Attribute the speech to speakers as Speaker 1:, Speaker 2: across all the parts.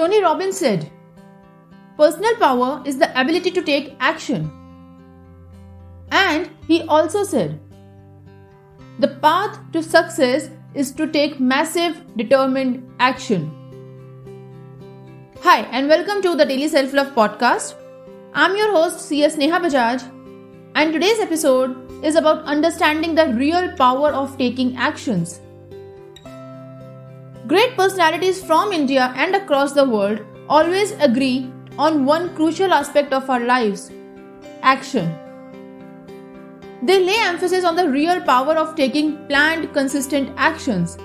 Speaker 1: Tony Robbins said, Personal power is the ability to take action. And he also said, The path to success is to take massive, determined action. Hi, and welcome to the Daily Self Love Podcast. I'm your host, CS Neha Bajaj, and today's episode is about understanding the real power of taking actions. Great personalities from India and across the world always agree on one crucial aspect of our lives action. They lay emphasis on the real power of taking planned, consistent actions.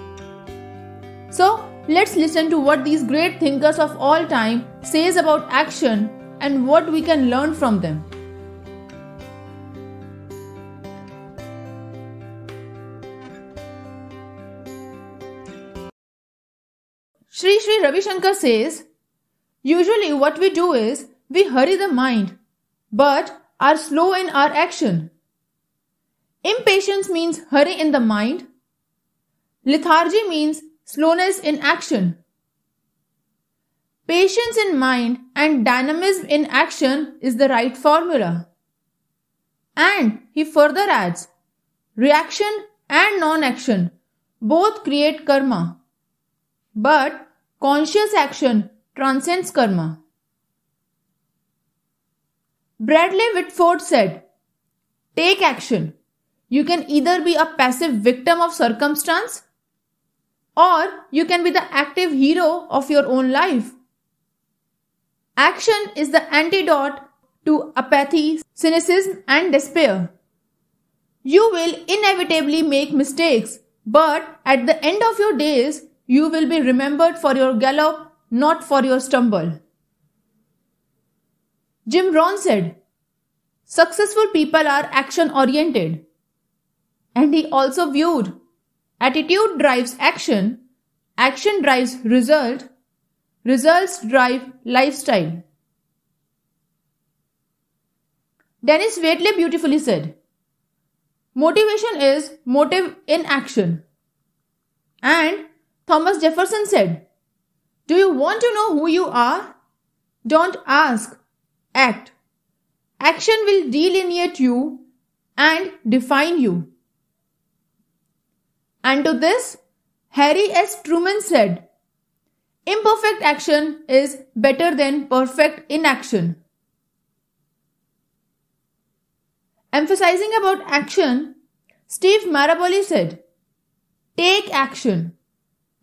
Speaker 1: So, let's listen to what these great thinkers of all time says about action and what we can learn from them. Sri Sri Ravi Shankar says, Usually what we do is we hurry the mind, but are slow in our action. Impatience means hurry in the mind. Lethargy means slowness in action. Patience in mind and dynamism in action is the right formula. And he further adds, reaction and non-action both create karma. But Conscious action transcends karma. Bradley Whitford said, Take action. You can either be a passive victim of circumstance or you can be the active hero of your own life. Action is the antidote to apathy, cynicism, and despair. You will inevitably make mistakes, but at the end of your days, you will be remembered for your gallop, not for your stumble. Jim Rohn said, Successful people are action oriented. And he also viewed attitude drives action, action drives result, results drive lifestyle. Dennis Waitley beautifully said, Motivation is motive in action. And Thomas Jefferson said, Do you want to know who you are? Don't ask, act. Action will delineate you and define you. And to this, Harry S. Truman said, Imperfect action is better than perfect inaction. Emphasizing about action, Steve Maraboli said, Take action.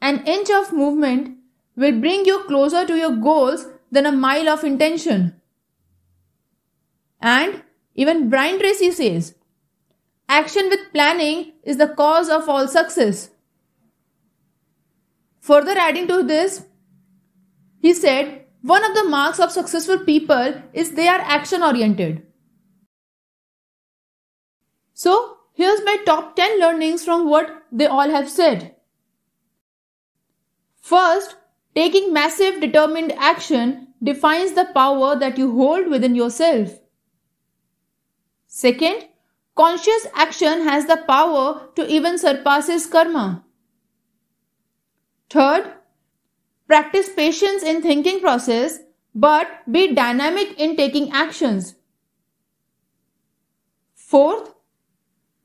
Speaker 1: An inch of movement will bring you closer to your goals than a mile of intention. And even Brian Tracy says, action with planning is the cause of all success. Further adding to this, he said, one of the marks of successful people is they are action oriented. So, here's my top 10 learnings from what they all have said. First, taking massive determined action defines the power that you hold within yourself. Second, conscious action has the power to even surpasses karma. Third, practice patience in thinking process but be dynamic in taking actions. Fourth,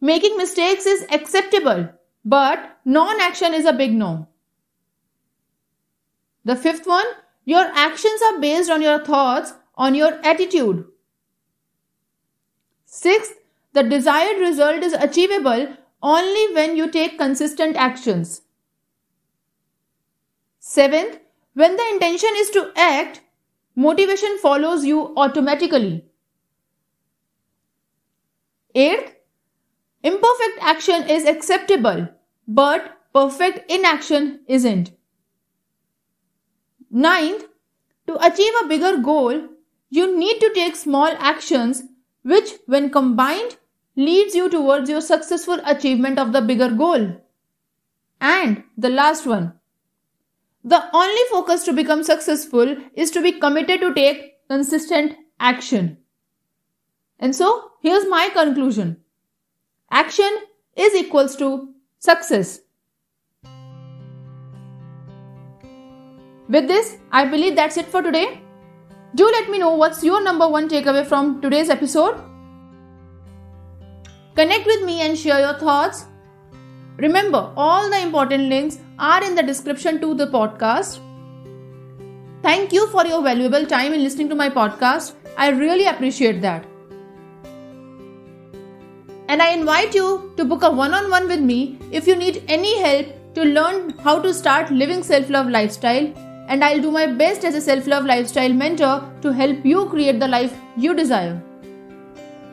Speaker 1: making mistakes is acceptable but non-action is a big no. The fifth one, your actions are based on your thoughts, on your attitude. Sixth, the desired result is achievable only when you take consistent actions. Seventh, when the intention is to act, motivation follows you automatically. Eighth, imperfect action is acceptable, but perfect inaction isn't. Ninth, to achieve a bigger goal, you need to take small actions which, when combined, leads you towards your successful achievement of the bigger goal. And the last one. The only focus to become successful is to be committed to take consistent action. And so, here's my conclusion. Action is equals to success. With this, I believe that's it for today. Do let me know what's your number one takeaway from today's episode. Connect with me and share your thoughts. Remember, all the important links are in the description to the podcast. Thank you for your valuable time in listening to my podcast. I really appreciate that. And I invite you to book a one on one with me if you need any help to learn how to start living self love lifestyle and I'll do my best as a self love lifestyle mentor to help you create the life you desire.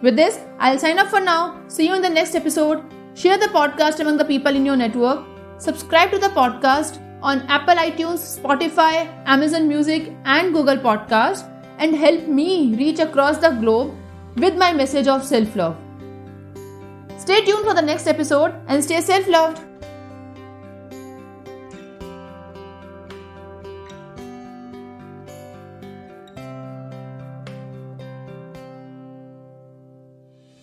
Speaker 1: With this, I'll sign up for now. See you in the next episode. Share the podcast among the people in your network. Subscribe to the podcast on Apple iTunes, Spotify, Amazon Music, and Google Podcast and help me reach across the globe with my message of self love. Stay tuned for the next episode and stay self loved.